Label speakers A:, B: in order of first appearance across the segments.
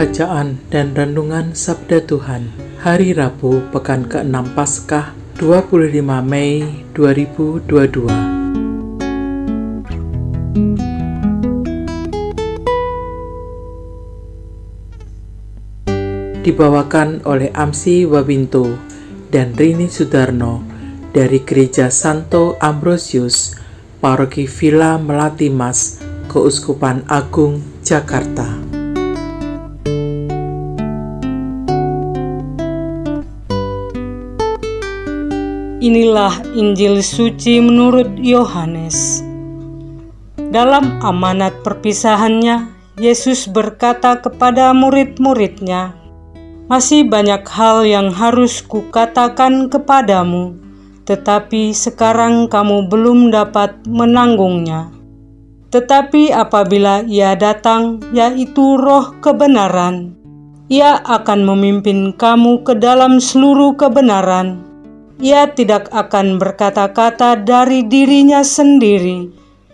A: Bacaan dan Renungan Sabda Tuhan Hari Rabu Pekan ke-6 Paskah 25 Mei 2022 Dibawakan oleh Amsi Wawinto dan Rini Sudarno dari Gereja Santo Ambrosius, Paroki Villa Melati Mas, Keuskupan Agung, Jakarta.
B: Inilah Injil suci menurut Yohanes. Dalam amanat perpisahannya, Yesus berkata kepada murid-muridnya, "Masih banyak hal yang harus kukatakan kepadamu, tetapi sekarang kamu belum dapat menanggungnya. Tetapi apabila Ia datang, yaitu Roh kebenaran, Ia akan memimpin kamu ke dalam seluruh kebenaran." Ia tidak akan berkata-kata dari dirinya sendiri,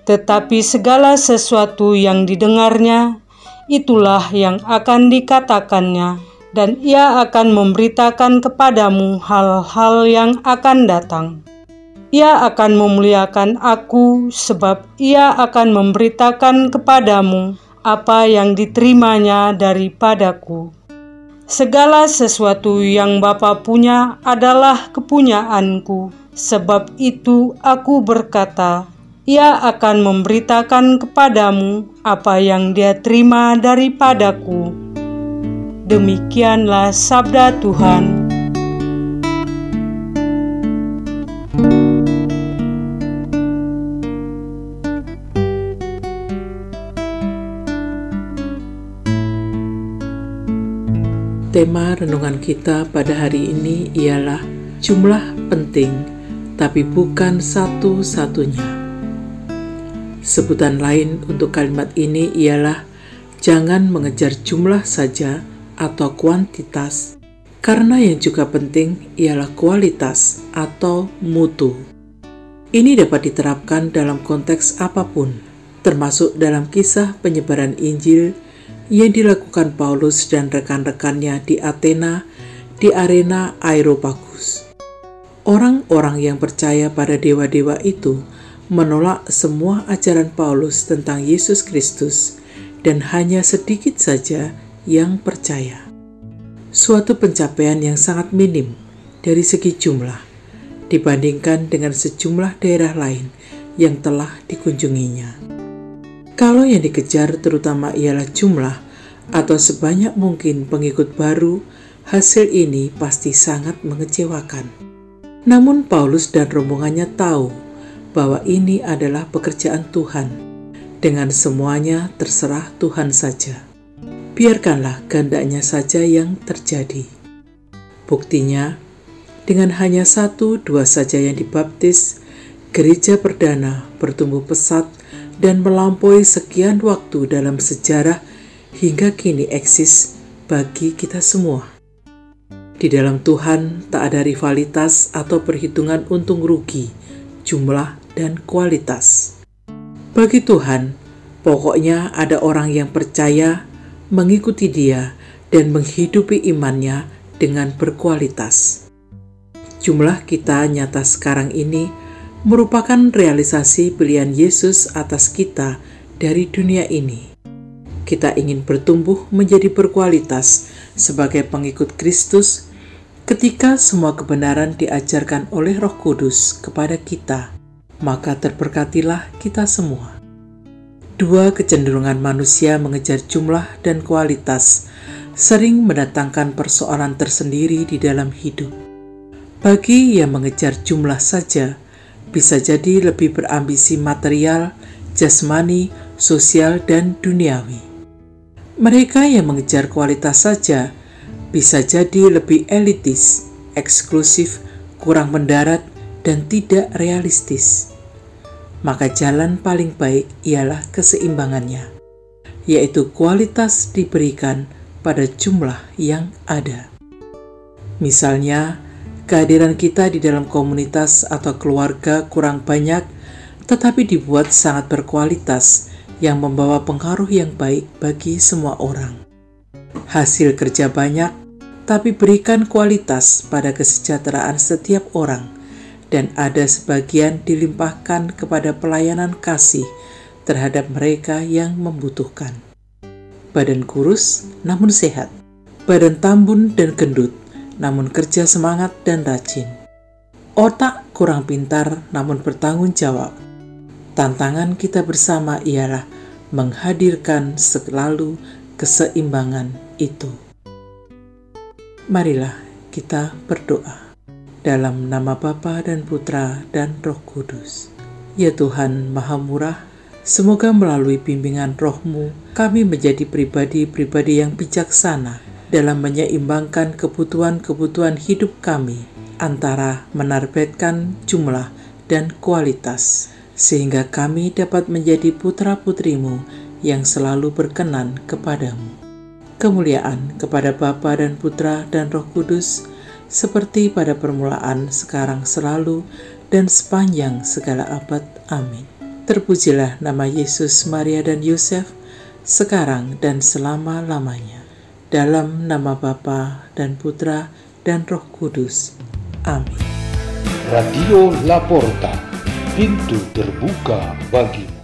B: tetapi segala sesuatu yang didengarnya, itulah yang akan dikatakannya, dan ia akan memberitakan kepadamu hal-hal yang akan datang. Ia akan memuliakan aku, sebab ia akan memberitakan kepadamu apa yang diterimanya daripadaku. Segala sesuatu yang Bapa punya adalah kepunyaanku. Sebab itu aku berkata, ia akan memberitakan kepadamu apa yang dia terima daripadaku. Demikianlah sabda Tuhan.
A: Tema renungan kita pada hari ini ialah jumlah penting, tapi bukan satu-satunya. Sebutan lain untuk kalimat ini ialah jangan mengejar jumlah saja atau kuantitas, karena yang juga penting ialah kualitas atau mutu. Ini dapat diterapkan dalam konteks apa pun, termasuk dalam kisah penyebaran Injil yang dilakukan Paulus dan rekan-rekannya di Athena di arena Aeropagus. Orang-orang yang percaya pada dewa-dewa itu menolak semua ajaran Paulus tentang Yesus Kristus dan hanya sedikit saja yang percaya. Suatu pencapaian yang sangat minim dari segi jumlah dibandingkan dengan sejumlah daerah lain yang telah dikunjunginya. Kalau yang dikejar terutama ialah jumlah atau sebanyak mungkin pengikut baru, hasil ini pasti sangat mengecewakan. Namun Paulus dan rombongannya tahu bahwa ini adalah pekerjaan Tuhan. Dengan semuanya terserah Tuhan saja. Biarkanlah kehendaknya saja yang terjadi. Buktinya, dengan hanya satu dua saja yang dibaptis, gereja perdana bertumbuh pesat dan melampaui sekian waktu dalam sejarah hingga kini eksis bagi kita semua. Di dalam Tuhan tak ada rivalitas atau perhitungan untung rugi, jumlah dan kualitas. Bagi Tuhan, pokoknya ada orang yang percaya, mengikuti Dia, dan menghidupi imannya dengan berkualitas. Jumlah kita nyata sekarang ini merupakan realisasi pilihan Yesus atas kita dari dunia ini. Kita ingin bertumbuh menjadi berkualitas sebagai pengikut Kristus ketika semua kebenaran diajarkan oleh Roh Kudus kepada kita, maka terberkatilah kita semua. Dua kecenderungan manusia mengejar jumlah dan kualitas sering mendatangkan persoalan tersendiri di dalam hidup. Bagi yang mengejar jumlah saja, bisa jadi lebih berambisi material jasmani, sosial, dan duniawi. Mereka yang mengejar kualitas saja bisa jadi lebih elitis, eksklusif, kurang mendarat, dan tidak realistis. Maka jalan paling baik ialah keseimbangannya, yaitu kualitas diberikan pada jumlah yang ada. Misalnya, kehadiran kita di dalam komunitas atau keluarga kurang banyak, tetapi dibuat sangat berkualitas yang membawa pengaruh yang baik bagi semua orang. Hasil kerja banyak, tapi berikan kualitas pada kesejahteraan setiap orang, dan ada sebagian dilimpahkan kepada pelayanan kasih terhadap mereka yang membutuhkan. Badan kurus namun sehat, badan tambun dan gendut, namun kerja semangat dan rajin. Otak kurang pintar namun bertanggung jawab. Tantangan kita bersama ialah menghadirkan selalu keseimbangan itu. Marilah kita berdoa dalam nama Bapa dan Putra dan Roh Kudus. Ya Tuhan Maha Murah, semoga melalui bimbingan rohmu kami menjadi pribadi-pribadi yang bijaksana dalam menyeimbangkan kebutuhan-kebutuhan hidup kami antara menarbetkan jumlah dan kualitas, sehingga kami dapat menjadi putra-putrimu yang selalu berkenan kepadamu. Kemuliaan kepada Bapa dan Putra dan Roh Kudus, seperti pada permulaan, sekarang selalu, dan sepanjang segala abad. Amin. Terpujilah nama Yesus, Maria, dan Yosef, sekarang dan selama-lamanya dalam nama Bapa dan Putra dan Roh Kudus. Amin.
C: Radio Laporta, pintu terbuka bagi